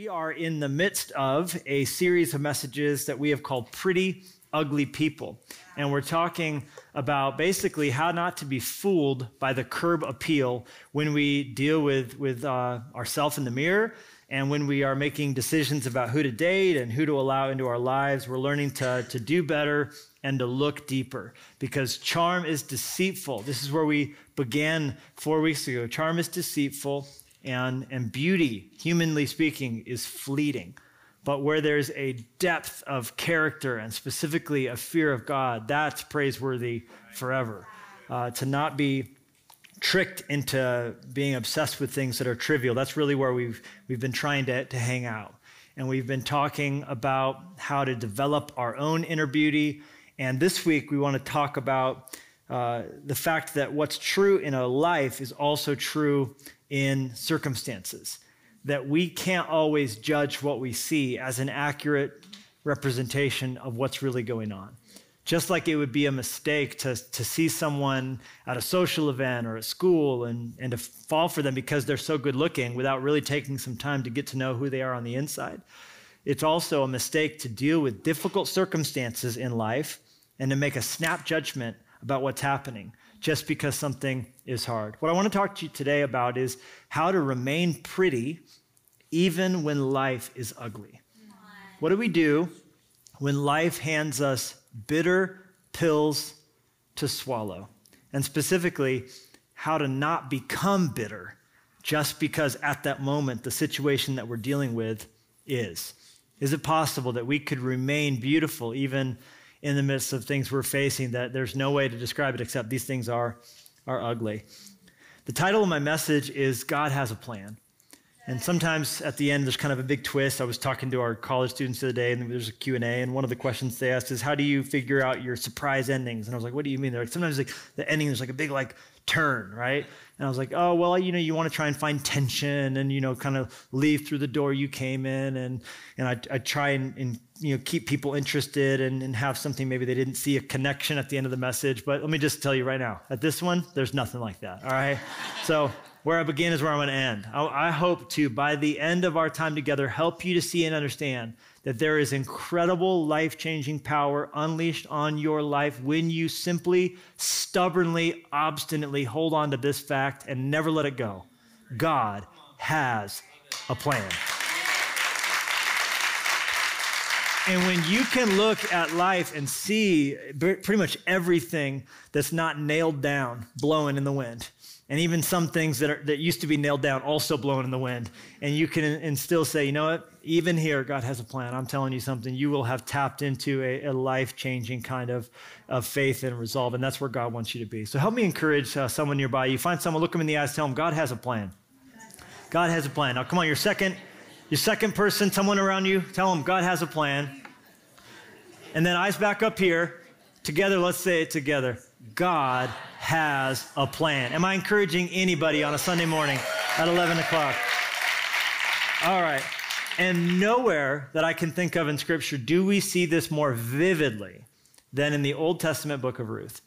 We are in the midst of a series of messages that we have called Pretty Ugly People. And we're talking about basically how not to be fooled by the curb appeal when we deal with, with uh, ourselves in the mirror and when we are making decisions about who to date and who to allow into our lives. We're learning to, to do better and to look deeper because charm is deceitful. This is where we began four weeks ago. Charm is deceitful and, and beauty, humanly speaking, is fleeting. But where there's a depth of character and specifically a fear of God, that's praiseworthy forever. Uh, to not be tricked into being obsessed with things that are trivial, that's really where we've, we've been trying to, to hang out. And we've been talking about how to develop our own inner beauty. And this week, we want to talk about uh, the fact that what's true in a life is also true in circumstances, that we can't always judge what we see as an accurate representation of what's really going on. Just like it would be a mistake to, to see someone at a social event or at school and, and to fall for them because they're so good looking without really taking some time to get to know who they are on the inside. It's also a mistake to deal with difficult circumstances in life and to make a snap judgment about what's happening just because something is hard. What I want to talk to you today about is how to remain pretty even when life is ugly. What do we do when life hands us bitter pills to swallow? And specifically, how to not become bitter just because at that moment the situation that we're dealing with is. Is it possible that we could remain beautiful even in the midst of things we're facing that there's no way to describe it except these things are, are ugly. The title of my message is God Has a Plan. And sometimes at the end, there's kind of a big twist. I was talking to our college students the other day, and there's a Q&A, and one of the questions they asked is, how do you figure out your surprise endings? And I was like, what do you mean? They're like, sometimes like the ending, there's like a big like turn, right? And I was like, oh, well, you know, you want to try and find tension and, you know, kind of leave through the door you came in. And, and I, I try and, and, you know, keep people interested and, and have something maybe they didn't see a connection at the end of the message. But let me just tell you right now, at this one, there's nothing like that. All right. so where I begin is where I'm going to end. I, I hope to, by the end of our time together, help you to see and understand that there is incredible life changing power unleashed on your life when you simply, stubbornly, obstinately hold on to this fact and never let it go. God has a plan. And when you can look at life and see pretty much everything that's not nailed down, blowing in the wind, and even some things that, are, that used to be nailed down also blowing in the wind. And you can and still say, you know what? Even here, God has a plan. I'm telling you something. You will have tapped into a, a life changing kind of, of faith and resolve. And that's where God wants you to be. So help me encourage uh, someone nearby. You find someone, look them in the eyes, tell them, God has a plan. God has a plan. Now, come on, your second, your second person, someone around you, tell them, God has a plan. And then eyes back up here. Together, let's say it together. God has a plan. Am I encouraging anybody on a Sunday morning at 11 o'clock? All right. And nowhere that I can think of in Scripture do we see this more vividly than in the Old Testament book of Ruth.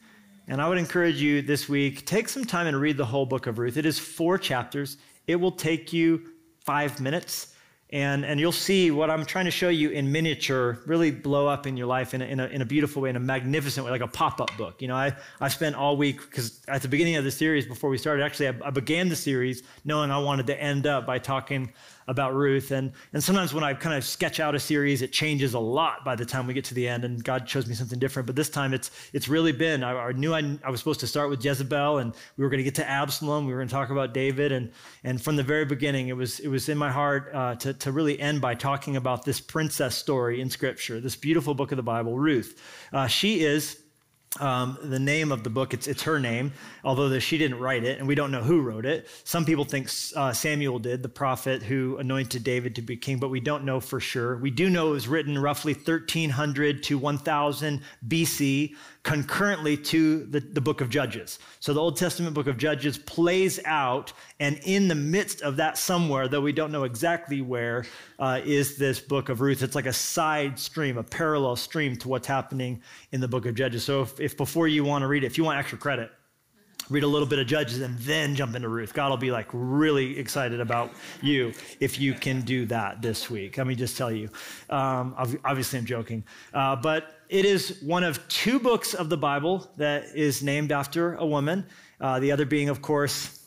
And I would encourage you this week, take some time and read the whole book of Ruth. It is four chapters. It will take you five minutes. And, and you'll see what I'm trying to show you in miniature really blow up in your life in a, in a, in a beautiful way, in a magnificent way, like a pop up book. You know, I, I spent all week, because at the beginning of the series, before we started, actually, I, I began the series knowing I wanted to end up by talking about Ruth. And, and sometimes when I kind of sketch out a series, it changes a lot by the time we get to the end, and God shows me something different. But this time it's, it's really been, I, I knew I, I was supposed to start with Jezebel, and we were going to get to Absalom, we were going to talk about David. And, and from the very beginning, it was, it was in my heart uh, to, to really end by talking about this princess story in Scripture, this beautiful book of the Bible, Ruth. Uh, she is um, the name of the book, it's, it's her name, although the, she didn't write it, and we don't know who wrote it. Some people think uh, Samuel did, the prophet who anointed David to be king, but we don't know for sure. We do know it was written roughly 1300 to 1000 BC concurrently to the, the book of Judges. So the Old Testament book of Judges plays out, and in the midst of that, somewhere, though we don't know exactly where, uh, is this book of Ruth. It's like a side stream, a parallel stream to what's happening in the book of Judges. So if, if before you want to read it, if you want extra credit, read a little bit of Judges, and then jump into Ruth. God will be like really excited about you if you can do that this week. Let me just tell you. Um, obviously, I'm joking. Uh, but it is one of two books of the Bible that is named after a woman, uh, the other being, of course,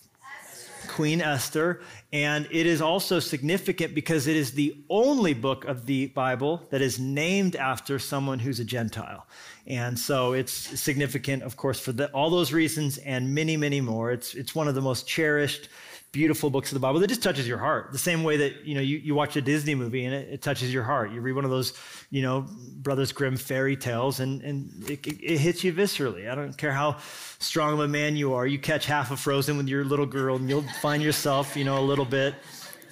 Queen Esther. And it is also significant because it is the only book of the Bible that is named after someone who's a Gentile. And so it's significant, of course, for the, all those reasons and many, many more. It's, it's one of the most cherished, beautiful books of the Bible that just touches your heart. The same way that, you know, you, you watch a Disney movie and it, it touches your heart. You read one of those, you know, Brothers Grimm fairy tales and, and it, it hits you viscerally. I don't care how strong of a man you are. You catch half of Frozen with your little girl and you'll find yourself, you know, a little bit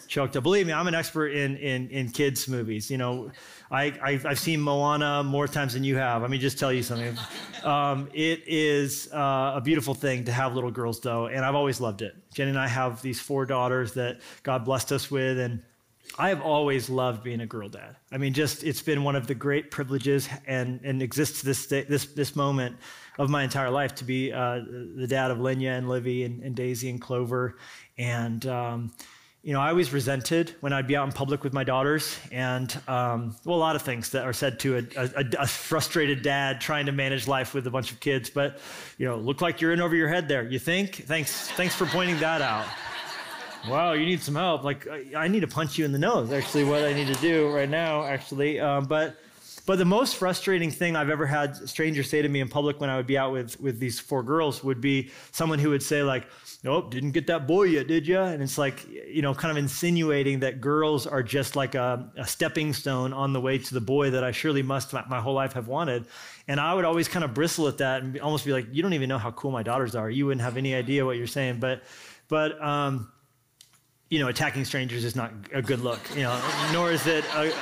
choked up. Believe me, I'm an expert in, in, in kids' movies. You know, I, have seen Moana more times than you have. Let me just tell you something. Um, it is uh, a beautiful thing to have little girls, though, and I've always loved it. Jenny and I have these four daughters that God blessed us with, and I have always loved being a girl dad. I mean, just it's been one of the great privileges and, and exists this, day, this, this moment of my entire life to be uh, the dad of Lenya and Livy and, and Daisy and Clover. And, um, you know, I always resented when I'd be out in public with my daughters, and um, well, a lot of things that are said to a, a, a, frustrated dad trying to manage life with a bunch of kids. But you know, look like you're in over your head there. You think? Thanks, thanks for pointing that out. Wow, you need some help. Like I, need to punch you in the nose. Actually, what I need to do right now, actually. Um, but but the most frustrating thing I've ever had strangers say to me in public when I would be out with with these four girls would be someone who would say like nope, didn't get that boy yet, did you? And it's like, you know, kind of insinuating that girls are just like a, a stepping stone on the way to the boy that I surely must my, my, whole life have wanted. And I would always kind of bristle at that and almost be like, you don't even know how cool my daughters are. You wouldn't have any idea what you're saying. But, but, um, you know, attacking strangers is not a good look, you know, nor is it a,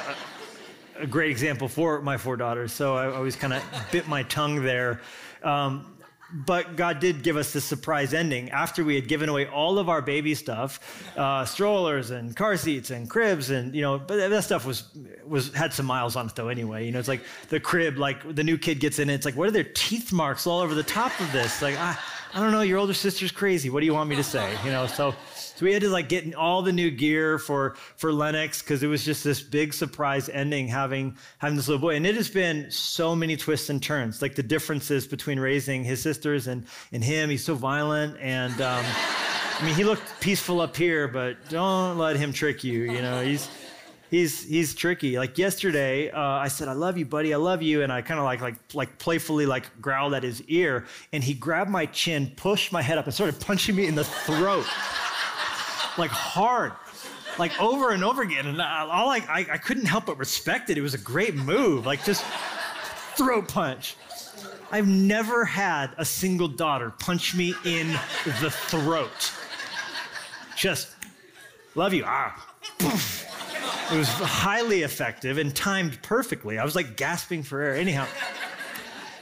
a, great example for my four daughters. So I always kind of bit my tongue there. Um, but God did give us this surprise ending after we had given away all of our baby stuff, uh, strollers and car seats and cribs, and you know, but that stuff was was had some miles on it though. Anyway, you know, it's like the crib, like the new kid gets in it, it's like, what are their teeth marks all over the top of this? Like, I, I don't know, your older sister's crazy. What do you want me to say? You know, so so we had to like get all the new gear for for Lennox because it was just this big surprise ending having having this little boy. And it has been so many twists and turns, like the differences between raising his sisters and and him. He's so violent and. Um, I mean, he looked peaceful up here, but don't let him trick you. You know, he's he's he's tricky. Like yesterday, uh, I said, "I love you, buddy. I love you," and I kind of like like like playfully like growled at his ear, and he grabbed my chin, pushed my head up, and started punching me in the throat like hard, like over and over again. And all I, I, I couldn't help but respect it. It was a great move, like just throat punch. I've never had a single daughter punch me in the throat. Just love you. Ah. It was highly effective and timed perfectly. I was like gasping for air. Anyhow,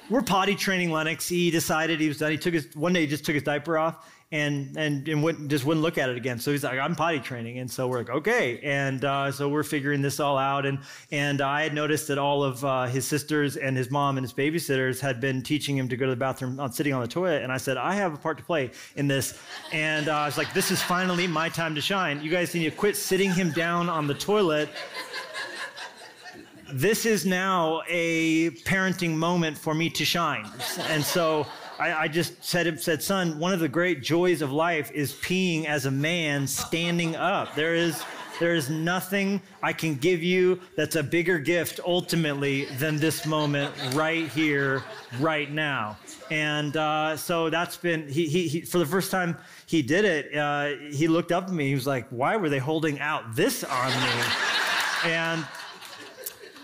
we're potty training Lennox. He decided he was done. He took his one day. He just took his diaper off and and, and just wouldn't look at it again. So he's like, I'm potty training, and so we're like, okay, and uh, so we're figuring this all out. And and I had noticed that all of uh, his sisters and his mom and his babysitters had been teaching him to go to the bathroom on sitting on the toilet. And I said, I have a part to play in this. And uh, I was like, this is finally my time to shine. You guys need to quit sitting him down on the toilet this is now a parenting moment for me to shine. And so I, I just said, said, son, one of the great joys of life is peeing as a man standing up. There is, there is nothing I can give you that's a bigger gift ultimately than this moment right here, right now. And uh, so that's been, he, he, he, for the first time he did it, uh, he looked up at me. He was like, why were they holding out this on me? and,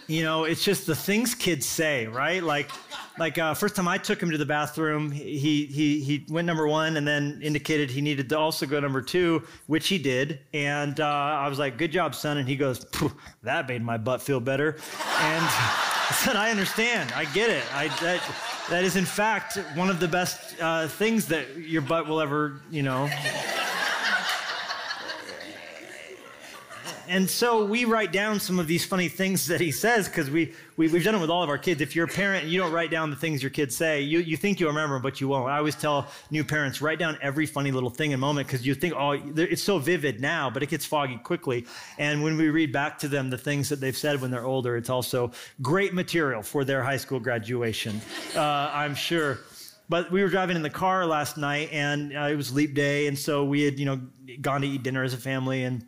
you know, it's just the things kids say, right? Like, like uh, first time I took him to the bathroom, he he he went number one and then indicated he needed to also go number two, which he did. And uh, I was like, "Good job, son." And he goes, "That made my butt feel better." And I said, "I understand. I get it. I that that is in fact one of the best uh, things that your butt will ever, you know." And so we write down some of these funny things that he says because we, we, have done it with all of our kids. If you're a parent and you don't write down the things your kids say, you, you think you'll remember, but you won't. I always tell new parents, write down every funny little thing and moment because you think, oh, it's so vivid now, but it gets foggy quickly. And when we read back to them the things that they've said when they're older, it's also great material for their high school graduation, uh, I'm sure. But we were driving in the car last night and uh, it was leap day. And so we had, you know, gone to eat dinner as a family and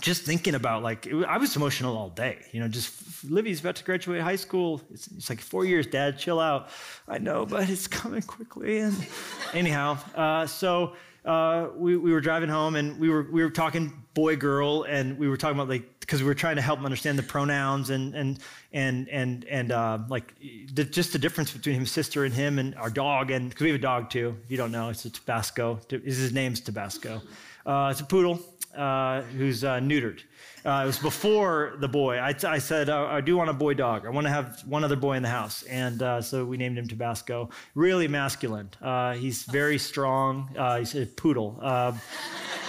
just thinking about like it, I was emotional all day. You know, just Livy's about to graduate high school. It's, it's, like four years, Dad. Chill out. I know, but it's coming quickly. And anyhow, uh, so uh, we, we were driving home and we were we were talking boy girl and we were talking about like because we were trying to help him understand the pronouns and and and and and uh, like the, just the difference between his sister and him and our dog and because we have a dog too. If you don't know, it's a Tabasco. His name's Tabasco. Uh, it's a poodle uh, who's uh, neutered. Uh, it was before the boy. I, I said, uh, I do want a boy dog. I want to have one other boy in the house. And uh, so we named him Tabasco. Really masculine. Uh, he's very strong. He's a poodle uh,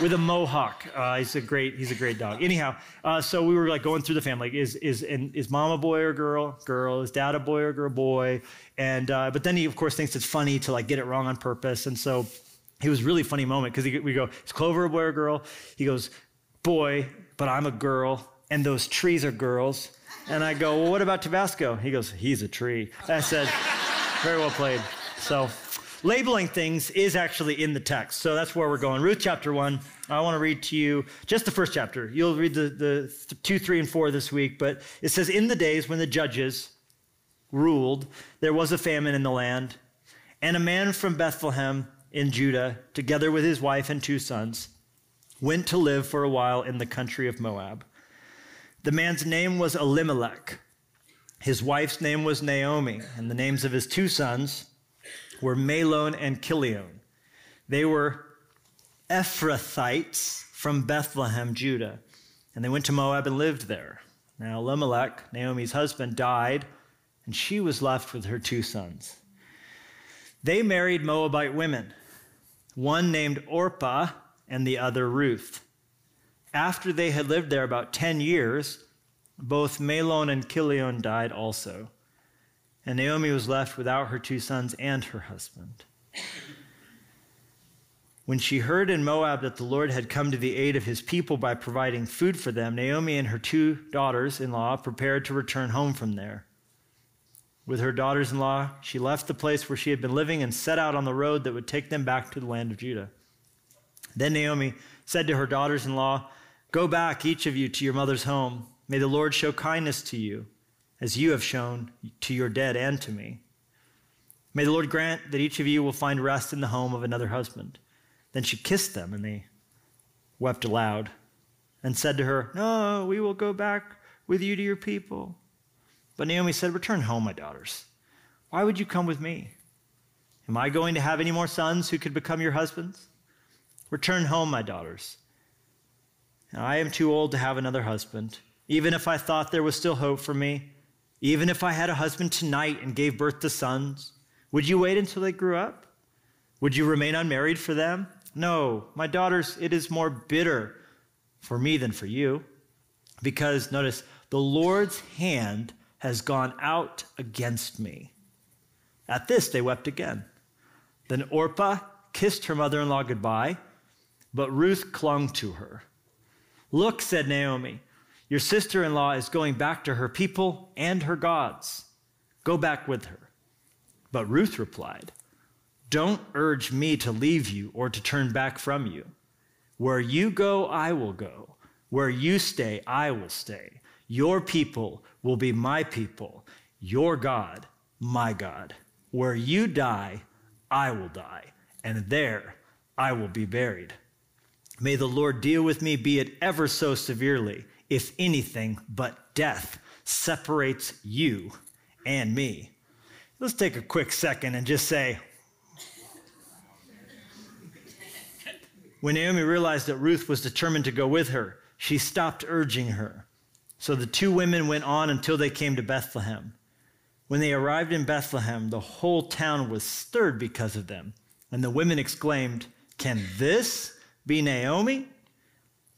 with a mohawk. he's a great, he's a great dog. Anyhow, so we were like going through the family. Is, is, is mom a boy or girl? Girl. Is dad a boy or girl? Boy. And, but then he, of course, thinks it's funny to like get it wrong on purpose. And so it was really funny moment because we go, is Clover a boy or girl? He goes, boy, but I'm a girl, and those trees are girls. And I go, well, what about Tabasco? He goes, he's a tree. I said, very well played. So labeling things is actually in the text. So that's where we're going. Ruth chapter one. I want to read to you just the first chapter. You'll read the, the two, three, and four this week, but it says, In the days when the judges ruled, there was a famine in the land, and a man from Bethlehem in Judah, together with his wife and two sons, went to live for a while in the country of Moab. The man's name was Elimelech. His wife's name was Naomi, and the names of his two sons were Mahlon and Chilion. They were Ephrathites from Bethlehem, Judah, and they went to Moab and lived there. Now, Elimelech, Naomi's husband, died, and she was left with her two sons. They married Moabite women one named Orpah and the other Ruth. After they had lived there about 10 years, both Mahlon and Chilion died also. And Naomi was left without her two sons and her husband. When she heard in Moab that the Lord had come to the aid of his people by providing food for them, Naomi and her two daughters in law prepared to return home from there. With her daughters in law, she left the place where she had been living and set out on the road that would take them back to the land of Judah. Then Naomi said to her daughters in law, Go back, each of you, to your mother's home. May the Lord show kindness to you, as you have shown to your dead and to me. May the Lord grant that each of you will find rest in the home of another husband. Then she kissed them, and they wept aloud and said to her, No, we will go back with you to your people. But Naomi said, Return home, my daughters. Why would you come with me? Am I going to have any more sons who could become your husbands? Return home, my daughters. Now, I am too old to have another husband, even if I thought there was still hope for me. Even if I had a husband tonight and gave birth to sons, would you wait until they grew up? Would you remain unmarried for them? No, my daughters, it is more bitter for me than for you. Because, notice, the Lord's hand has gone out against me. At this, they wept again. Then Orpah kissed her mother in law goodbye, but Ruth clung to her. Look, said Naomi, your sister in law is going back to her people and her gods. Go back with her. But Ruth replied, Don't urge me to leave you or to turn back from you. Where you go, I will go. Where you stay, I will stay. Your people will be my people, your God, my God. Where you die, I will die, and there I will be buried. May the Lord deal with me, be it ever so severely, if anything but death separates you and me. Let's take a quick second and just say, when Naomi realized that Ruth was determined to go with her, she stopped urging her. So the two women went on until they came to Bethlehem. When they arrived in Bethlehem, the whole town was stirred because of them. And the women exclaimed, Can this be Naomi?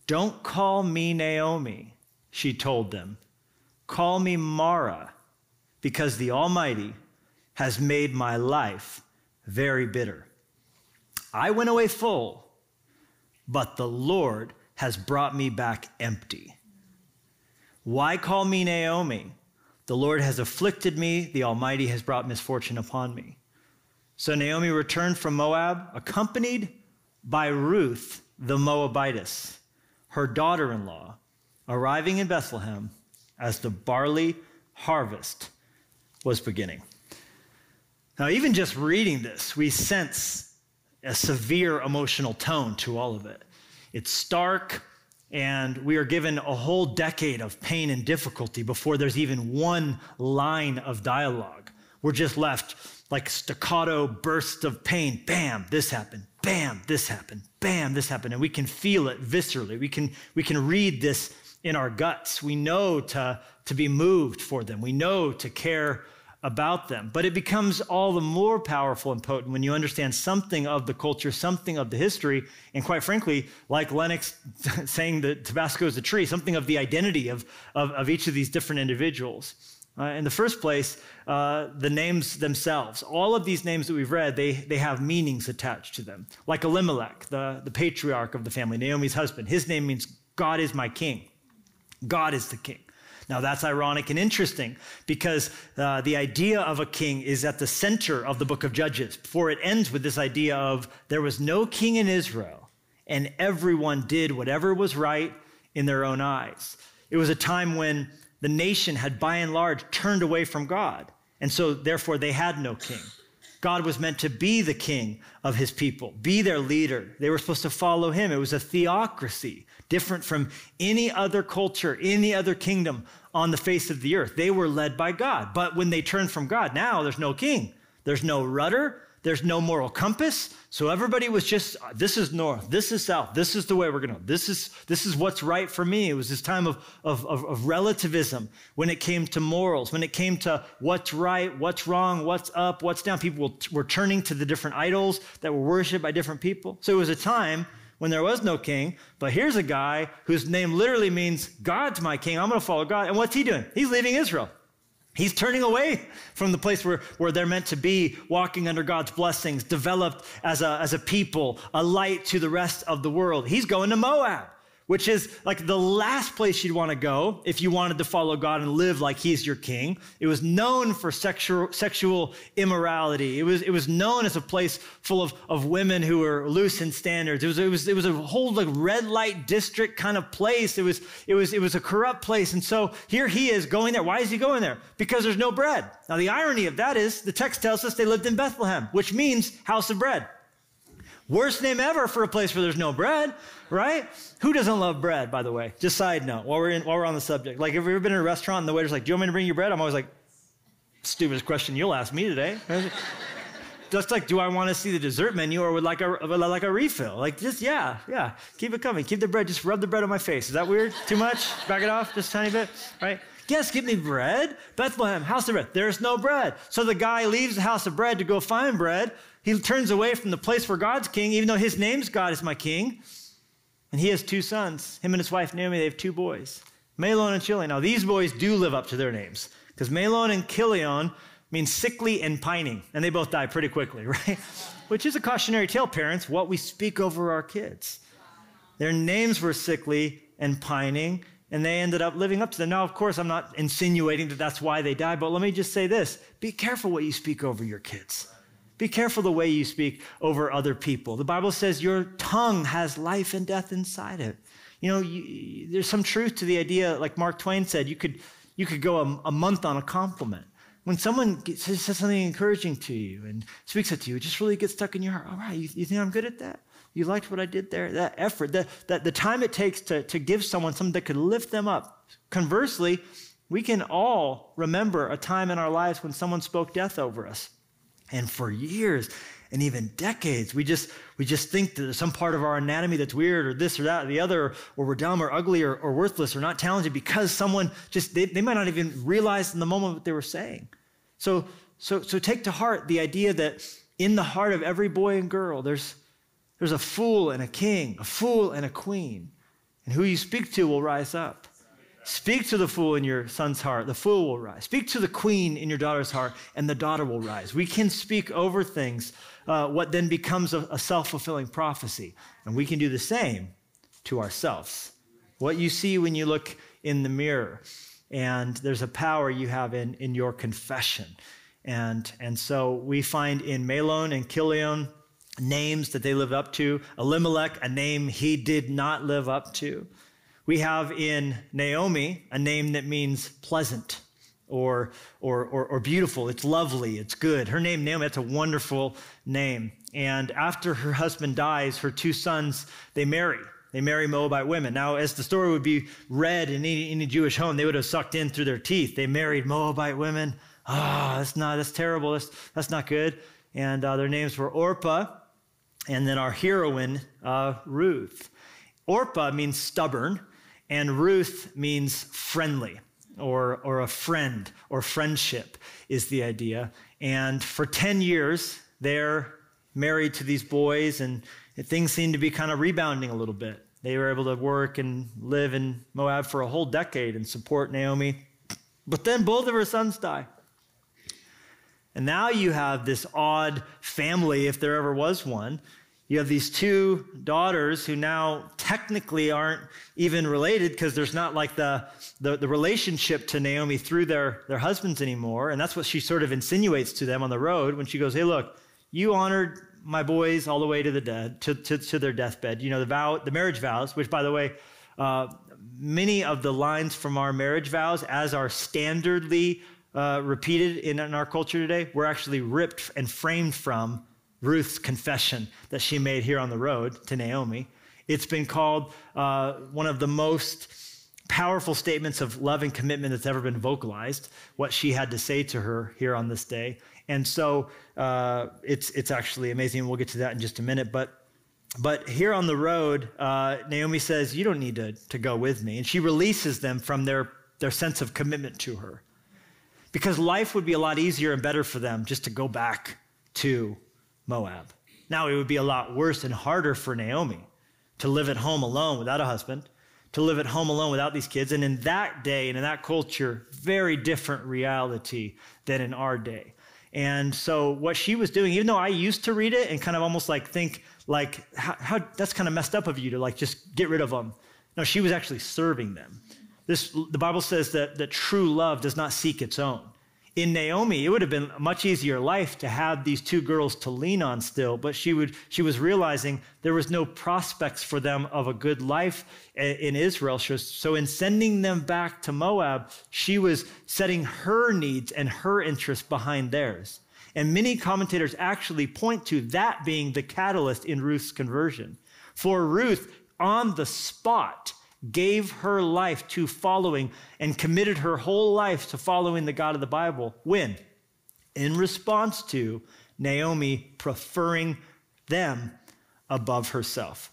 Don't call me Naomi. she told them, Call me Mara, because the Almighty has made my life very bitter. I went away full, but the Lord has brought me back empty. Why call me Naomi? The Lord has afflicted me, the Almighty has brought misfortune upon me. So Naomi returned from Moab, accompanied by Ruth the Moabitess, her daughter in law, arriving in Bethlehem as the barley harvest was beginning. Now, even just reading this, we sense a severe emotional tone to all of it. It's stark, and we are given a whole decade of pain and difficulty before there's even one line of dialogue. We're just left like staccato bursts of pain. Bam, this happened. Bam, this happened. Bam, this happened. And we can feel it viscerally. We can, we can read this in our guts. We know to, to be moved for them. We know to care about them. But it becomes all the more powerful and potent when you understand something of the culture, something of the history, and quite frankly, like Lennox saying that Tabasco is a tree, something of the identity of, of, of each of these different individuals. Uh, in the first place, uh, the names themselves, all of these names that we've read, they, they have meanings attached to them. Like Elimelech, the, the patriarch of the family, Naomi's husband, his name means God is my king. God is the king. Now, that's ironic and interesting because uh, the idea of a king is at the center of the book of Judges, before it ends with this idea of there was no king in Israel, and everyone did whatever was right in their own eyes. It was a time when the nation had by and large turned away from God, and so therefore they had no king. God was meant to be the king of his people, be their leader. They were supposed to follow him. It was a theocracy, different from any other culture, any other kingdom on the face of the earth. They were led by God. But when they turned from God, now there's no king, there's no rudder, there's no moral compass. So everybody was just, this is north, this is south, this is the way we're going to, this is, this is what's right for me. It was this time of, of, of, of relativism when it came to morals, when it came to what's right, what's wrong, what's up, what's down. People were turning to the different idols that were worshiped by different people. So it was a time when there was no king. But here's a guy whose name literally means God's my king. I'm going to follow God. And what's he doing? He's leaving Israel. He's turning away from the place where, where they're meant to be, walking under God's blessings, developed as a, as a people, a light to the rest of the world. He's going to Moab which is like the last place you'd want to go if you wanted to follow God and live like He's your king. It was known for sexual, sexual immorality. It was, it was known as a place full of, of women who were loose in standards. It was, it was, it was a whole like red light district kind of place. It was, it, was, it was a corrupt place. And so here he is going there. Why is he going there? Because there's no bread. Now, the irony of that is the text tells us they lived in Bethlehem, which means house of bread. Worst name ever for a place where there's no bread, right? Who doesn't love bread, by the way? Just side note, while we're, in, while we're on the subject. Like, have you ever been in a restaurant and the waiter's like, Do you want me to bring you bread? I'm always like, Stupidest question you'll ask me today. just like, do I want to see the dessert menu or would like a like a refill? Like, just yeah, yeah. Keep it coming. Keep the bread. Just rub the bread on my face. Is that weird? Too much? Back it off just a tiny bit, right? Yes, give me bread. Bethlehem, house of bread. There's no bread. So the guy leaves the house of bread to go find bread. He turns away from the place where God's king, even though his name's God is my king. And he has two sons. Him and his wife Naomi, they have two boys, Mahlon and Chilion. Now, these boys do live up to their names because Mahlon and Chilion mean sickly and pining, and they both die pretty quickly, right? Which is a cautionary tale, parents, what we speak over our kids. Their names were sickly and pining, and they ended up living up to them. Now, of course, I'm not insinuating that that's why they died, but let me just say this be careful what you speak over your kids. Be careful the way you speak over other people. The Bible says your tongue has life and death inside it. You know, you, there's some truth to the idea, like Mark Twain said, you could, you could go a, a month on a compliment. When someone gets, says something encouraging to you and speaks it to you, it just really gets stuck in your heart. All right, you, you think I'm good at that? You liked what I did there? That effort, that, that the time it takes to, to give someone something that could lift them up. Conversely, we can all remember a time in our lives when someone spoke death over us. And for years and even decades, we just, we just think that there's some part of our anatomy that's weird or this or that or the other, or we're dumb or ugly or, or worthless or not talented because someone just, they, they might not even realize in the moment what they were saying. So, so, so take to heart the idea that in the heart of every boy and girl, there's, there's a fool and a king, a fool and a queen. And who you speak to will rise up. Speak to the fool in your son's heart, the fool will rise. Speak to the queen in your daughter's heart, and the daughter will rise. We can speak over things, uh, what then becomes a, a self fulfilling prophecy. And we can do the same to ourselves. What you see when you look in the mirror, and there's a power you have in, in your confession. And, and so we find in Mahlon and Chilion names that they lived up to. Elimelech, a name he did not live up to. We have in Naomi a name that means pleasant or, or, or, or, beautiful. It's lovely. It's good. Her name, Naomi, that's a wonderful name. And after her husband dies, her two sons, they marry. They marry Moabite women. Now, as the story would be read in any, any Jewish home, they would have sucked in through their teeth. They married Moabite women. Ah, oh, that's not, that's terrible. That's, that's not good. And uh, their names were Orpah, and then our heroine, uh, Ruth. Orpah means stubborn, and Ruth means friendly or, or a friend or friendship is the idea. And for 10 years, they're married to these boys, and things seem to be kind of rebounding a little bit. They were able to work and live in Moab for a whole decade and support Naomi. But then both of her sons die. And now you have this odd family, if there ever was one, you have these two daughters who now technically aren't even related because there's not like the, the, the, relationship to Naomi through their, their husbands anymore. And that's what she sort of insinuates to them on the road when she goes, Hey, look, you honored my boys all the way to the dead, to, to, to their deathbed. You know, the vow, the marriage vows, which by the way, uh, many of the lines from our marriage vows, as are standardly uh, repeated in, in our culture today, were actually ripped and framed from Ruth's confession that she made here on the road to Naomi. It's been called uh, one of the most powerful statements of love and commitment that's ever been vocalized, what she had to say to her here on this day. And so uh, it's, it's actually amazing. We'll get to that in just a minute. But, but here on the road, uh, Naomi says, You don't need to, to go with me. And she releases them from their, their sense of commitment to her. Because life would be a lot easier and better for them just to go back to Moab. Now, it would be a lot worse and harder for Naomi to live at home alone without a husband, to live at home alone without these kids. And in that day and in that culture, very different reality than in our day. And so, what she was doing, even though I used to read it and kind of almost like think, like, how, how that's kind of messed up of you to like just get rid of them. No, she was actually serving them. This, the Bible says that, that true love does not seek its own in Naomi, it would have been a much easier life to have these two girls to lean on still, but she would she was realizing there was no prospects for them of a good life in Israel. So in sending them back to Moab, she was setting her needs and her interests behind theirs. And many commentators actually point to that being the catalyst in Ruth's conversion. For Ruth, on the spot, gave her life to following and committed her whole life to following the God of the Bible. When? In response to Naomi preferring them above herself.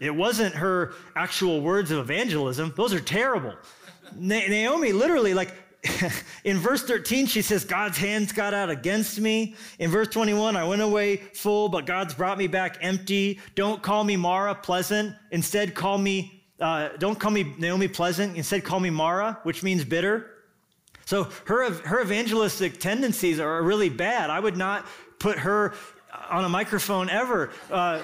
It wasn't her actual words of evangelism, those are terrible. Na- Naomi literally, like, in verse 13, she says, God's hands got out against me. In verse 21, I went away full, but God's brought me back empty. Don't call me Mara, pleasant. Instead, call me uh, don't call me Naomi Pleasant. Instead, call me Mara, which means bitter. So her, her evangelistic tendencies are really bad. I would not put her on a microphone ever. Uh,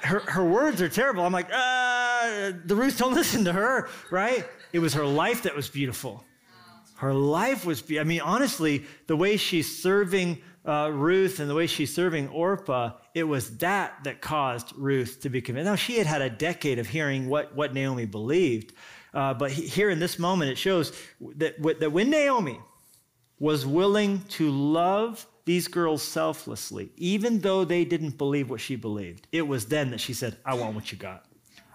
her, her words are terrible. I'm like, uh, the Ruth don't listen to her, right? It was her life that was beautiful. Her life was, be- I mean, honestly, the way she's serving uh, Ruth and the way she's serving Orpah, it was that that caused Ruth to be convinced. Now, she had had a decade of hearing what, what Naomi believed, uh, but here in this moment, it shows that, that when Naomi was willing to love these girls selflessly, even though they didn't believe what she believed, it was then that she said, I want what you got.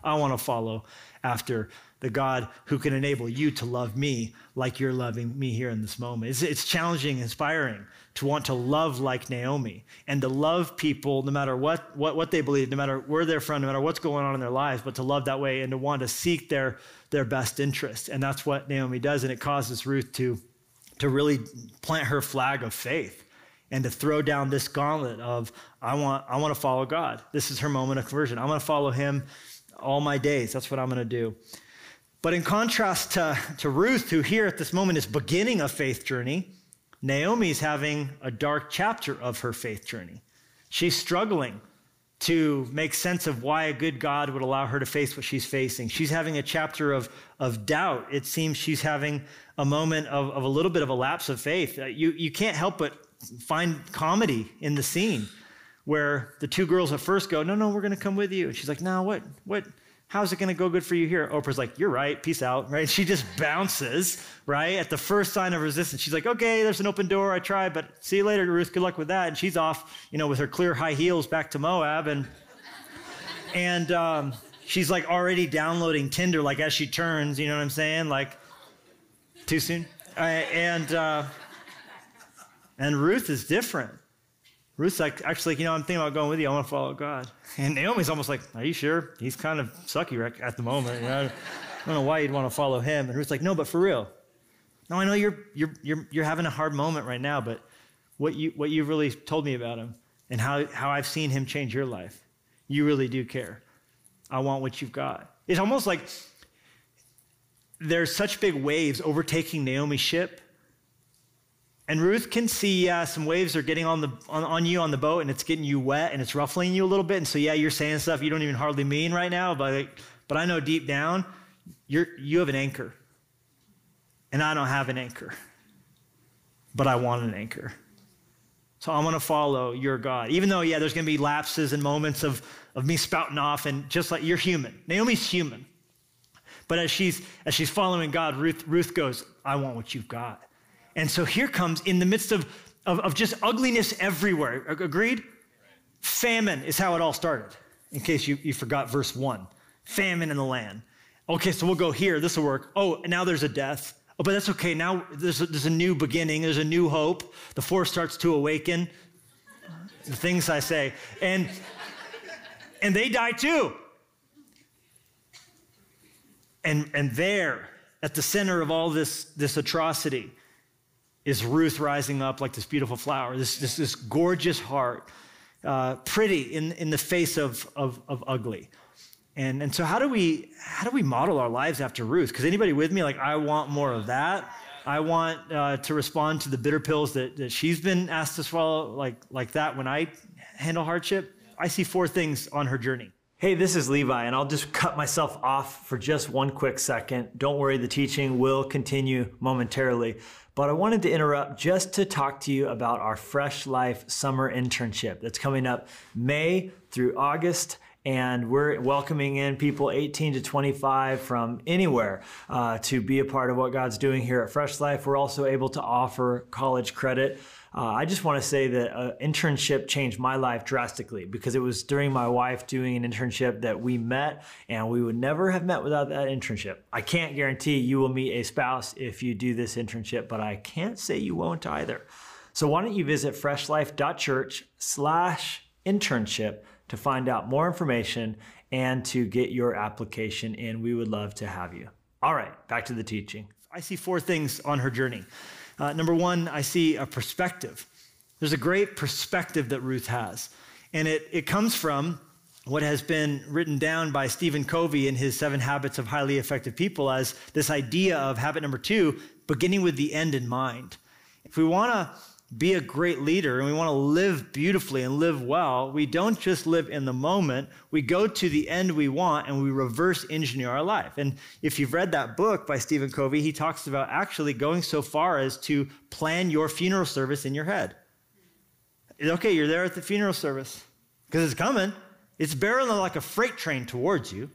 I want to follow after the God who can enable you to love me like you're loving me here in this moment. It's, it's challenging, inspiring to want to love like Naomi and to love people no matter what, what, what they believe, no matter where they're from, no matter what's going on in their lives, but to love that way and to want to seek their, their best interest. And that's what Naomi does. And it causes Ruth to, to really plant her flag of faith and to throw down this gauntlet of, I want, I want to follow God. This is her moment of conversion. I'm going to follow him all my days. That's what I'm going to do. But in contrast to, to Ruth, who here at this moment is beginning a faith journey, Naomi's having a dark chapter of her faith journey. She's struggling to make sense of why a good God would allow her to face what she's facing. She's having a chapter of, of doubt. It seems she's having a moment of, of a little bit of a lapse of faith. Uh, you, you can't help but find comedy in the scene where the two girls at first go, No, no, we're going to come with you. And she's like, No, what? What? How's it going to go good for you here? Oprah's like, You're right. Peace out. Right? She just bounces, right? At the first sign of resistance. She's like, Okay, there's an open door. I tried, but see you later, Ruth. Good luck with that. And she's off, you know, with her clear high heels back to Moab. And, and, um, she's like already downloading Tinder, like as she turns, you know what I'm saying? Like, too soon? Uh, and, uh, and Ruth is different. Ruth's like, actually, you know, I'm thinking about going with you. I want to follow God. And Naomi's almost like, Are you sure? He's kind of sucky at the moment. You know? I don't know why you'd want to follow him. And Ruth's like, No, but for real. No, I know you're, you're, you're, you're having a hard moment right now, but what, you, what you've really told me about him and how, how I've seen him change your life, you really do care. I want what you've got. It's almost like there's such big waves overtaking Naomi's ship and Ruth can see uh, some waves are getting on, the, on, on, you on the boat and it's getting you wet and it's ruffling you a little bit. And so, yeah, you're saying stuff you don't even hardly mean right now, but, but I know deep down you're, you have an anchor. And I don't have an anchor, but I want an anchor. So I'm going to follow your God. Even though, yeah, there's going to be lapses and moments of, of me spouting off, and just like you're human. Naomi's human. But as she's, as she's following God, Ruth, Ruth goes, I want what you've got. And so here comes, in the midst of, of, of just ugliness everywhere, agreed? Famine is how it all started, in case you, you forgot verse one. Famine in the land. Okay, so we'll go here. This will work. Oh, now there's a death. Oh, but that's okay. Now there's a, there's a new beginning. There's a new hope. The force starts to awaken. The things I say. And, and they die too. And, and there, at the center of all this, this atrocity, is Ruth rising up like this beautiful flower, this, this, this gorgeous heart, uh, pretty in, in the face of, of, of ugly. And, and so how do we how do we model our lives after Ruth? Because anybody with me, like I want more of that. I want uh, to respond to the bitter pills that, that she's been asked to swallow, like like that when I handle hardship. I see four things on her journey. Hey, this is Levi, and I'll just cut myself off for just one quick second. Don't worry, the teaching will continue momentarily but I wanted to interrupt just to talk to you about our Fresh Life summer internship that's coming up May through August. And we're welcoming in people 18 to 25 from anywhere uh, to be a part of what God's doing here at Fresh Life. We're also able to offer college credit. Uh, I just want to say that an internship changed my life drastically because it was during my wife doing an internship that we met, and we would never have met without that internship. I can't guarantee you will meet a spouse if you do this internship, but I can't say you won't either. So why don't you visit freshlife.church slash internship to find out more information and to get your application in. We would love to have you. All right, back to the teaching. I see four things on her journey. Uh, number one, I see a perspective. There's a great perspective that Ruth has, and it, it comes from what has been written down by Stephen Covey in his Seven Habits of Highly Effective People as this idea of habit number two, beginning with the end in mind. If we want to be a great leader and we want to live beautifully and live well, we don't just live in the moment. We go to the end we want and we reverse engineer our life. And if you've read that book by Stephen Covey, he talks about actually going so far as to plan your funeral service in your head. Okay, you're there at the funeral service because it's coming. It's barreling like a freight train towards you.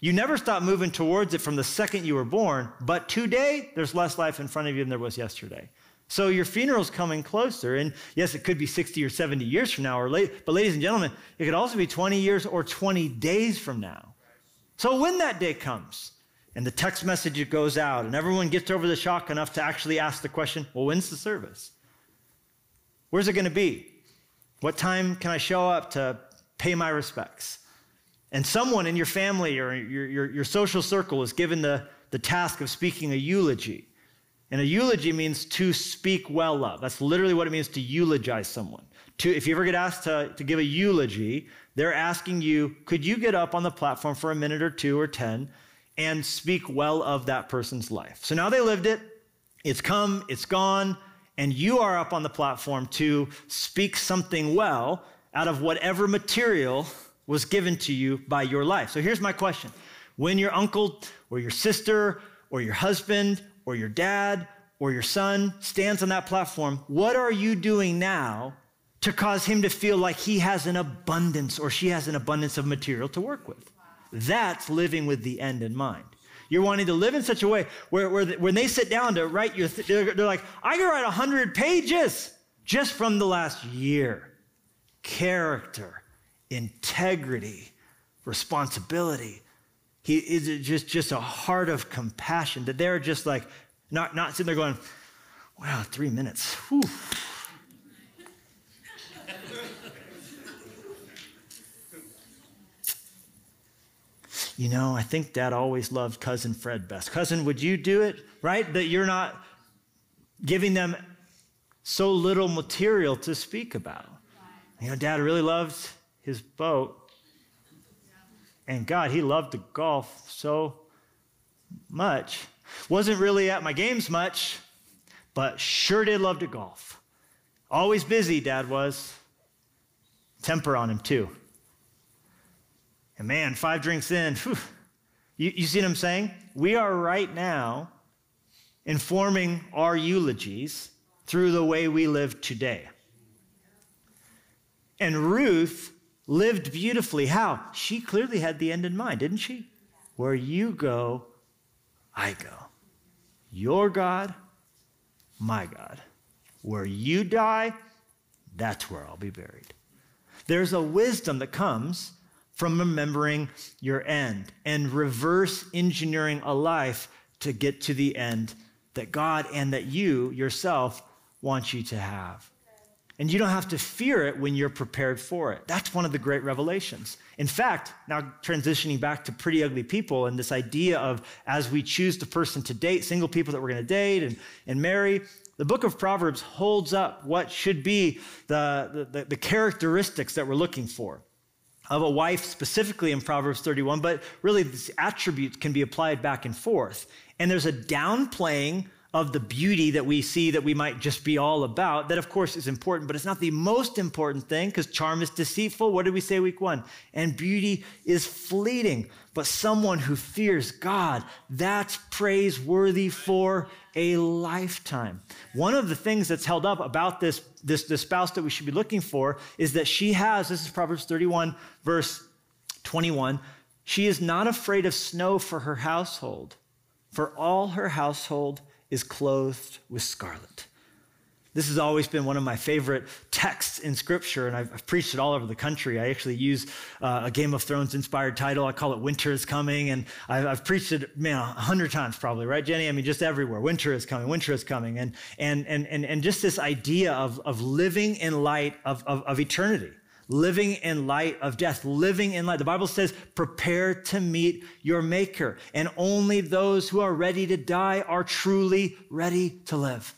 You never stop moving towards it from the second you were born, but today there's less life in front of you than there was yesterday. So your funeral's coming closer. And yes, it could be 60 or 70 years from now or late, but ladies and gentlemen, it could also be 20 years or 20 days from now. So when that day comes and the text message goes out and everyone gets over the shock enough to actually ask the question, well, when's the service? Where's it going to be? What time can I show up to pay my respects? And someone in your family or your, your, your social circle is given the, the task of speaking a eulogy. And a eulogy means to speak well of. That's literally what it means to eulogize someone. To, if you ever get asked to, to give a eulogy, they're asking you, could you get up on the platform for a minute or two or 10 and speak well of that person's life. So now they lived it, it's come, it's gone, and you are up on the platform to speak something well out of whatever material was given to you by your life. So here's my question When your uncle or your sister or your husband or your dad or your son stands on that platform, what are you doing now to cause him to feel like he has an abundance or she has an abundance of material to work with? That's living with the end in mind. You're wanting to live in such a way where, where the, when they sit down to write your, th- they're, they're like, I can write 100 pages just from the last year. Character, integrity, responsibility. He is just, just a heart of compassion that they're just like, not, not sitting there going, wow, three minutes. Whew. you know, I think dad always loved cousin Fred best. Cousin, would you do it? Right? That you're not giving them so little material to speak about. You know, dad really loved his boat. And God, he loved to golf so much. Wasn't really at my games much, but sure did love to golf. Always busy, dad was. Temper on him, too. And man, five drinks in, whew, you, you see what I'm saying? We are right now informing our eulogies through the way we live today. And Ruth lived beautifully. How? She clearly had the end in mind, didn't she? Where you go, I go. Your God, my God. Where you die, that's where I'll be buried. There's a wisdom that comes from remembering your end and reverse engineering a life to get to the end that God and that you yourself want you to have. And you don't have to fear it when you're prepared for it. That's one of the great revelations. In fact, now transitioning back to pretty ugly people and this idea of as we choose the person to date, single people that we're going to date and, and marry, the book of Proverbs holds up what should be the, the, the characteristics that we're looking for of a wife specifically in Proverbs 31, but really these attributes can be applied back and forth. And there's a downplaying of the beauty that we see that we might just be all about, that of course is important, but it's not the most important thing because charm is deceitful. What did we say week one? And beauty is fleeting. But someone who fears God, that's praiseworthy for a lifetime. One of the things that's held up about this, this, this spouse that we should be looking for is that she has, this is Proverbs 31, verse 21, she is not afraid of snow for her household, for all her household is clothed with scarlet. This has always been one of my favorite texts in Scripture, and I've, I've preached it all over the country. I actually use uh, a Game of Thrones inspired title. I call it Winter is Coming, and I've, I've preached it, man, a hundred times probably, right, Jenny? I mean, just everywhere. Winter is coming, winter is coming. And, and, and, and, and just this idea of, of living in light of, of, of eternity living in light of death, living in light. The Bible says, prepare to meet your maker. And only those who are ready to die are truly ready to live.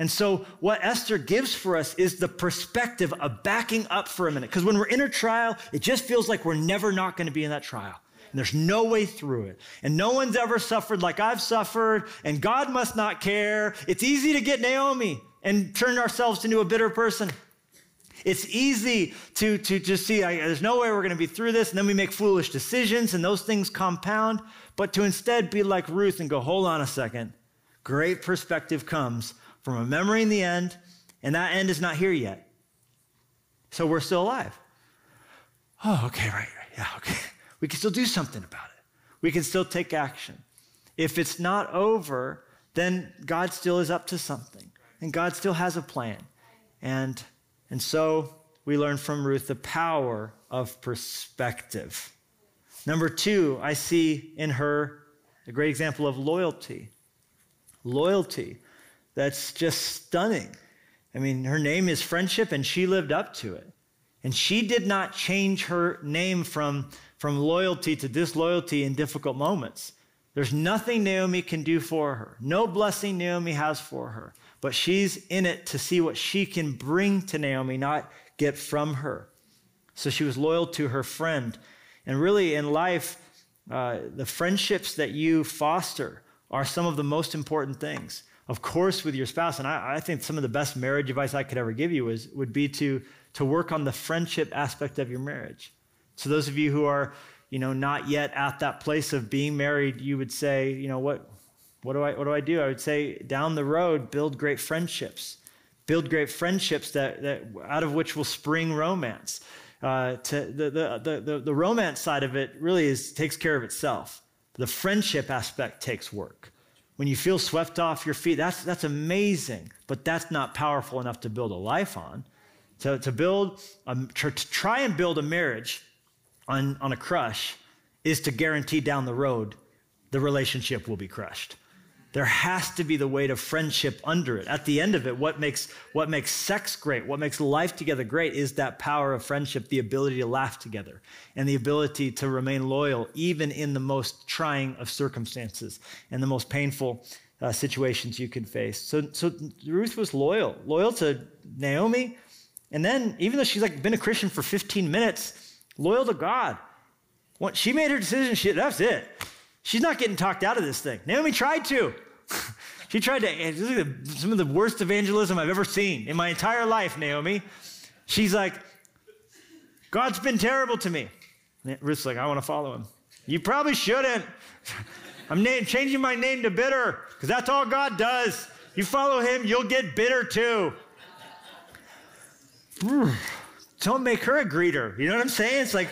And so, what Esther gives for us is the perspective of backing up for a minute. Because when we're in a trial, it just feels like we're never not going to be in that trial. And there's no way through it. And no one's ever suffered like I've suffered. And God must not care. It's easy to get Naomi and turn ourselves into a bitter person. It's easy to, to just see, I, there's no way we're going to be through this. And then we make foolish decisions and those things compound. But to instead be like Ruth and go, hold on a second. Great perspective comes from remembering the end, and that end is not here yet. So we're still alive. Oh, okay, right, right. Yeah, okay. We can still do something about it. We can still take action. If it's not over, then God still is up to something, and God still has a plan. And and so we learn from Ruth the power of perspective. Number two, I see in her a great example of loyalty. Loyalty that's just stunning. I mean, her name is friendship, and she lived up to it. And she did not change her name from, from loyalty to disloyalty in difficult moments. There's nothing Naomi can do for her, no blessing Naomi has for her but she's in it to see what she can bring to Naomi, not get from her. So she was loyal to her friend. And really, in life, uh, the friendships that you foster are some of the most important things. Of course, with your spouse, and I, I think some of the best marriage advice I could ever give you is, would be to, to work on the friendship aspect of your marriage. So those of you who are, you know, not yet at that place of being married, you would say, you know, what, what do I, what do I do? I would say down the road, build great friendships. Build great friendships that, that out of which will spring romance. Uh, to the, the, the, the romance side of it really is, takes care of itself. The friendship aspect takes work. When you feel swept off your feet, that's, that's amazing, but that's not powerful enough to build a life on. To, to build, a, to try and build a marriage on, on a crush is to guarantee down the road the relationship will be crushed. There has to be the weight of friendship under it. At the end of it, what makes, what makes sex great, what makes life together great is that power of friendship, the ability to laugh together, and the ability to remain loyal, even in the most trying of circumstances and the most painful uh, situations you could face. So, so Ruth was loyal, loyal to Naomi. And then, even though she's like been a Christian for 15 minutes, loyal to God. When she made her decision, she, that's it. She's not getting talked out of this thing. Naomi tried to. she tried to, eh, this is some of the worst evangelism I've ever seen in my entire life, Naomi. She's like, God's been terrible to me. Ruth's like, I want to follow him. You probably shouldn't. I'm name, changing my name to bitter because that's all God does. You follow him, you'll get bitter too. Don't make her a greeter. You know what I'm saying? It's like,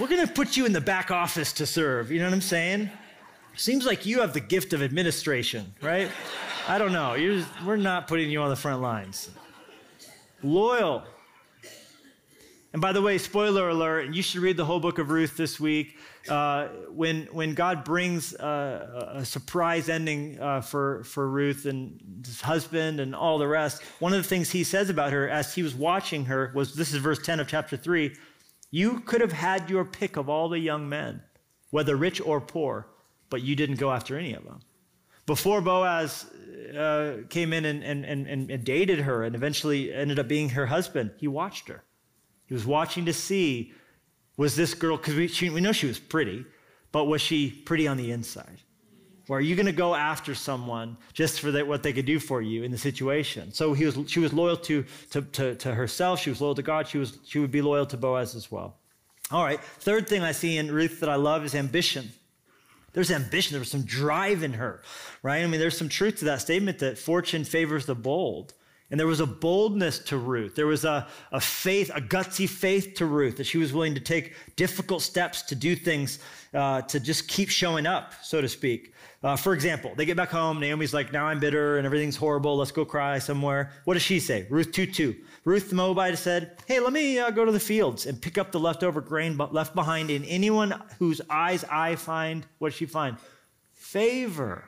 we're going to put you in the back office to serve. You know what I'm saying? Seems like you have the gift of administration, right? I don't know. Just, we're not putting you on the front lines. Loyal. And by the way, spoiler alert, and you should read the whole book of Ruth this week. Uh, when, when God brings uh, a surprise ending uh, for, for Ruth and his husband and all the rest, one of the things he says about her as he was watching her was this is verse 10 of chapter 3 you could have had your pick of all the young men, whether rich or poor, but you didn't go after any of them. Before Boaz uh, came in and, and, and, and dated her and eventually ended up being her husband, he watched her. He was watching to see was this girl, because we, we know she was pretty, but was she pretty on the inside? Or are you going to go after someone just for what they could do for you in the situation? So he was, she was loyal to, to, to, to herself. She was loyal to God. She, was, she would be loyal to Boaz as well. All right. Third thing I see in Ruth that I love is ambition. There's ambition. There was some drive in her, right? I mean, there's some truth to that statement that fortune favors the bold. And there was a boldness to Ruth. There was a, a faith, a gutsy faith to Ruth that she was willing to take difficult steps to do things, uh, to just keep showing up, so to speak. Uh, for example, they get back home. Naomi's like, now I'm bitter and everything's horrible. Let's go cry somewhere. What does she say? Ruth 2 2. Ruth the Moabite said, Hey, let me uh, go to the fields and pick up the leftover grain left behind in anyone whose eyes I find. What does she find? Favor.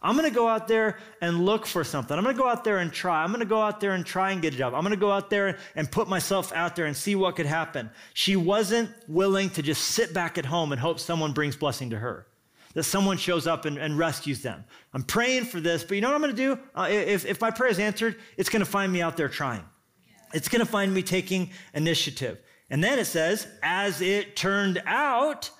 I'm going to go out there and look for something. I'm going to go out there and try. I'm going to go out there and try and get a job. I'm going to go out there and put myself out there and see what could happen. She wasn't willing to just sit back at home and hope someone brings blessing to her that someone shows up and, and, rescues them. I'm praying for this, but you know what I'm going to do? Uh, if, if my prayer is answered, it's going to find me out there trying. It's going to find me taking initiative. And then it says, as it turned out,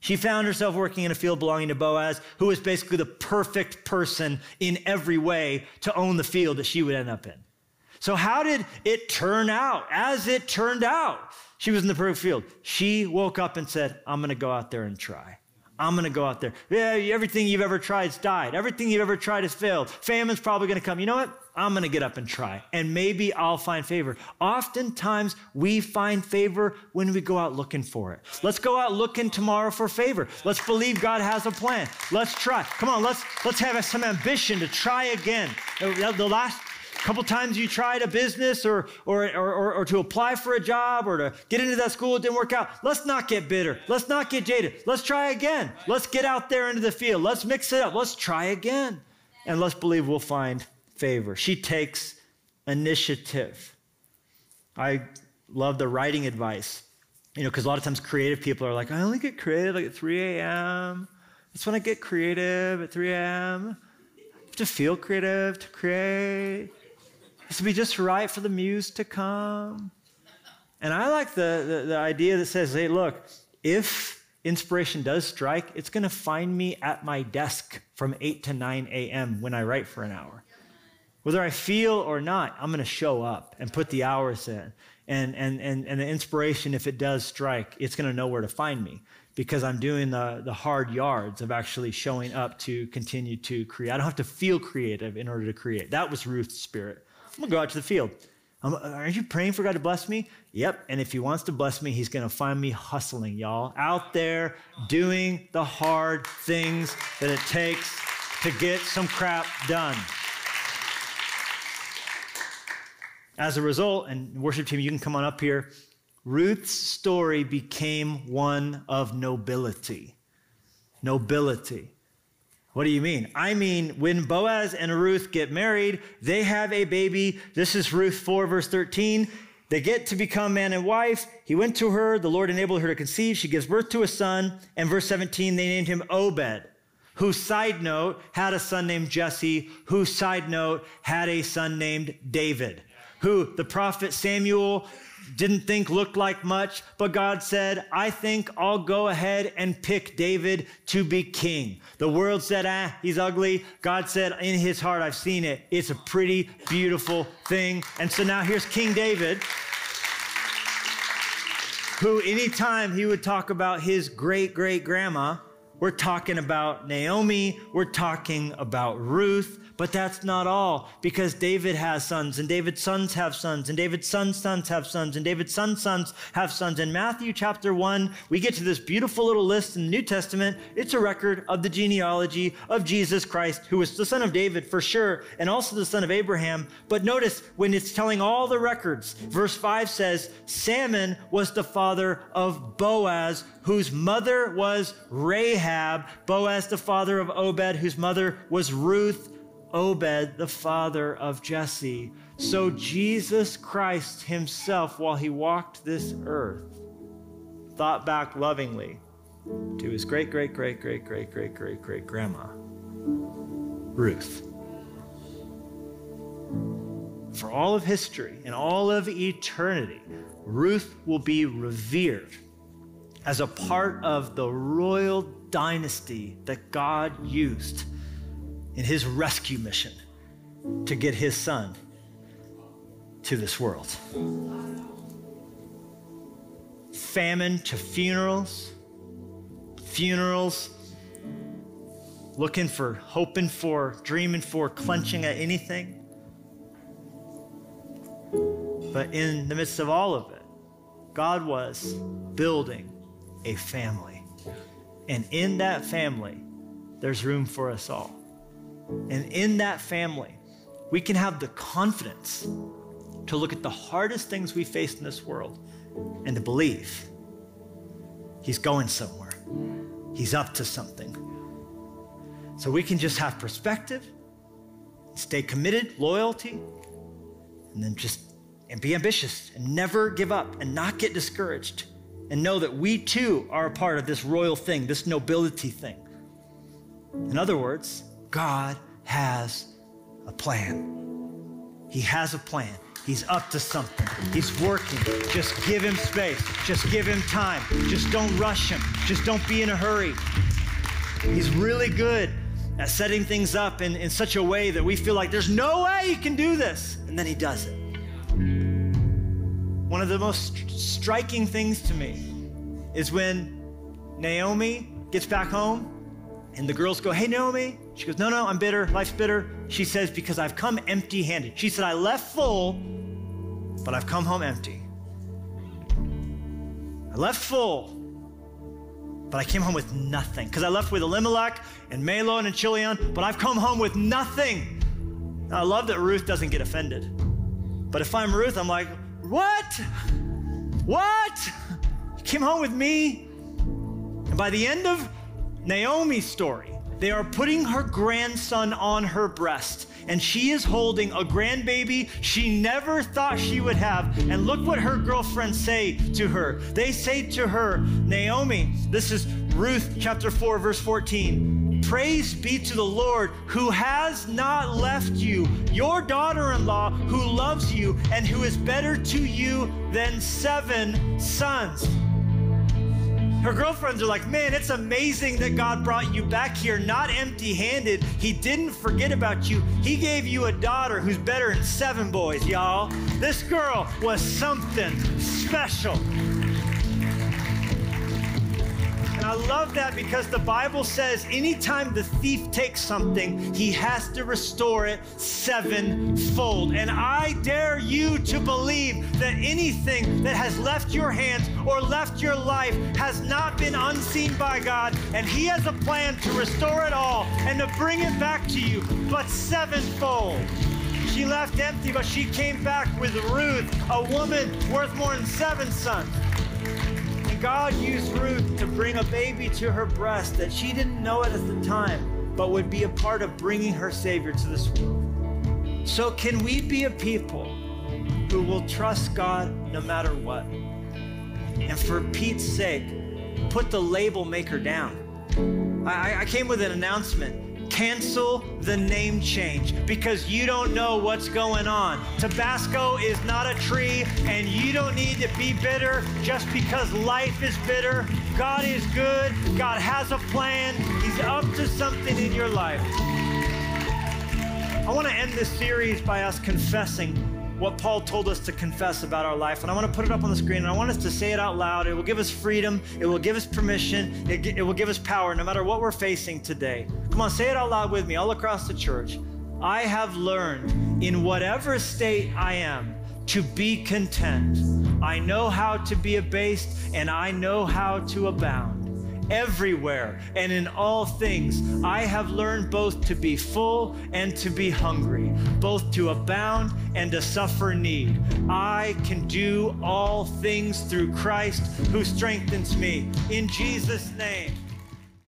she found herself working in a field belonging to Boaz, who was basically the perfect person in every way to own the field that she would end up in. So, how did it turn out? As it turned out, she was in the perfect field. She woke up and said, I'm going to go out there and try. I'm going to go out there. Yeah, everything you've ever tried's died. Everything you've ever tried has failed. Famine's probably going to come. You know what? I'm going to get up and try, and maybe I'll find favor. Oftentimes, we find favor when we go out looking for it. Let's go out looking tomorrow for favor. Let's believe God has a plan. Let's try. Come on, let's let's have some ambition to try again. The last couple times you tried a business or, or, or, or, to apply for a job or to get into that school, it didn't work out. Let's not get bitter. Let's not get jaded. Let's try again. Let's get out there into the field. Let's mix it up. Let's try again. And let's believe we'll find favor. She takes initiative. I love the writing advice, you know, because a lot of times creative people are like, I only get creative like at 3 a.m. That's when I get creative at 3 a.m. To feel creative, to create. It's to be just right for the muse to come. And I like the, the, the idea that says, hey, look, if inspiration does strike, it's going to find me at my desk from 8 to 9 a.m. when I write for an hour. Whether I feel or not, I'm going to show up and put the hours in. And, and, and, and the inspiration, if it does strike, it's going to know where to find me because I'm doing the, the hard yards of actually showing up to continue to create. I don't have to feel creative in order to create. That was Ruth's spirit. I'm going to go out to the field. I'm, are you praying for God to bless me? Yep. And if He wants to bless me, He's going to find me hustling, y'all, out there doing the hard things that it takes to get some crap done. As a result, and worship team, you can come on up here. Ruth's story became one of nobility. Nobility. What do you mean? I mean, when Boaz and Ruth get married, they have a baby. This is Ruth 4, verse 13. They get to become man and wife. He went to her. The Lord enabled her to conceive. She gives birth to a son. And verse 17, they named him Obed, who, side note, had a son named Jesse, who, side note, had a son named David who the prophet Samuel didn't think looked like much, but God said, I think I'll go ahead and pick David to be king. The world said, ah, he's ugly. God said, in his heart, I've seen it. It's a pretty beautiful thing. And so now here's King David, who anytime he would talk about his great great grandma, we're talking about Naomi, we're talking about Ruth, but that's not all, because David has sons, and David's sons have sons, and David's sons' sons have sons, and David's sons' sons have sons. In Matthew chapter 1, we get to this beautiful little list in the New Testament. It's a record of the genealogy of Jesus Christ, who was the son of David for sure, and also the son of Abraham. But notice when it's telling all the records, verse 5 says, Salmon was the father of Boaz, whose mother was Rahab, Boaz the father of Obed, whose mother was Ruth, Obed, the father of Jesse. So Jesus Christ himself, while he walked this earth, thought back lovingly to his great, great, great, great, great, great, great, great grandma, Ruth. For all of history and all of eternity, Ruth will be revered as a part of the royal dynasty that God used in his rescue mission to get his son to this world. Famine to funerals, funerals, looking for, hoping for, dreaming for, clenching at anything. But in the midst of all of it, God was building a family. And in that family, there's room for us all. And in that family, we can have the confidence to look at the hardest things we face in this world and to believe He's going somewhere. He's up to something. So we can just have perspective, stay committed, loyalty, and then just and be ambitious and never give up and not get discouraged and know that we too are a part of this royal thing, this nobility thing. In other words, God has a plan. He has a plan. He's up to something. He's working. Just give him space. Just give him time. Just don't rush him. Just don't be in a hurry. He's really good at setting things up in, in such a way that we feel like there's no way he can do this. And then he does it. One of the most striking things to me is when Naomi gets back home and the girls go, Hey, Naomi. She goes, No, no, I'm bitter. Life's bitter. She says, Because I've come empty handed. She said, I left full, but I've come home empty. I left full, but I came home with nothing. Because I left with Elimelech and Mahlon and Chilion, but I've come home with nothing. Now, I love that Ruth doesn't get offended. But if I'm Ruth, I'm like, What? What? You came home with me? And by the end of Naomi's story. They are putting her grandson on her breast, and she is holding a grandbaby she never thought she would have. And look what her girlfriends say to her. They say to her, Naomi, this is Ruth chapter 4, verse 14. Praise be to the Lord who has not left you, your daughter in law who loves you and who is better to you than seven sons. Her girlfriends are like, man, it's amazing that God brought you back here not empty handed. He didn't forget about you. He gave you a daughter who's better than seven boys, y'all. This girl was something special. And I love that because the Bible says anytime the thief takes something, he has to restore it sevenfold. And I dare you to believe that anything that has left your hands or left your life has not been unseen by God, and he has a plan to restore it all and to bring it back to you, but sevenfold. She left empty, but she came back with Ruth, a woman worth more than seven sons. God used Ruth to bring a baby to her breast that she didn't know it at the time, but would be a part of bringing her Savior to this world. So, can we be a people who will trust God no matter what? And for Pete's sake, put the label maker down. I, I came with an announcement cancel the name change because you don't know what's going on. Tabasco is not a tree, and you don't need to be bitter just because life is bitter. God is good, God has a plan, He's up to something in your life. I want to end this series by us confessing what Paul told us to confess about our life. And I want to put it up on the screen and I want us to say it out loud. It will give us freedom, it will give us permission, it, it will give us power no matter what we're facing today. Come on, say it out loud with me all across the church. I have learned in whatever state I am to be content. I know how to be abased and I know how to abound everywhere and in all things. I have learned both to be full and to be hungry, both to abound and to suffer need. I can do all things through Christ who strengthens me. In Jesus' name.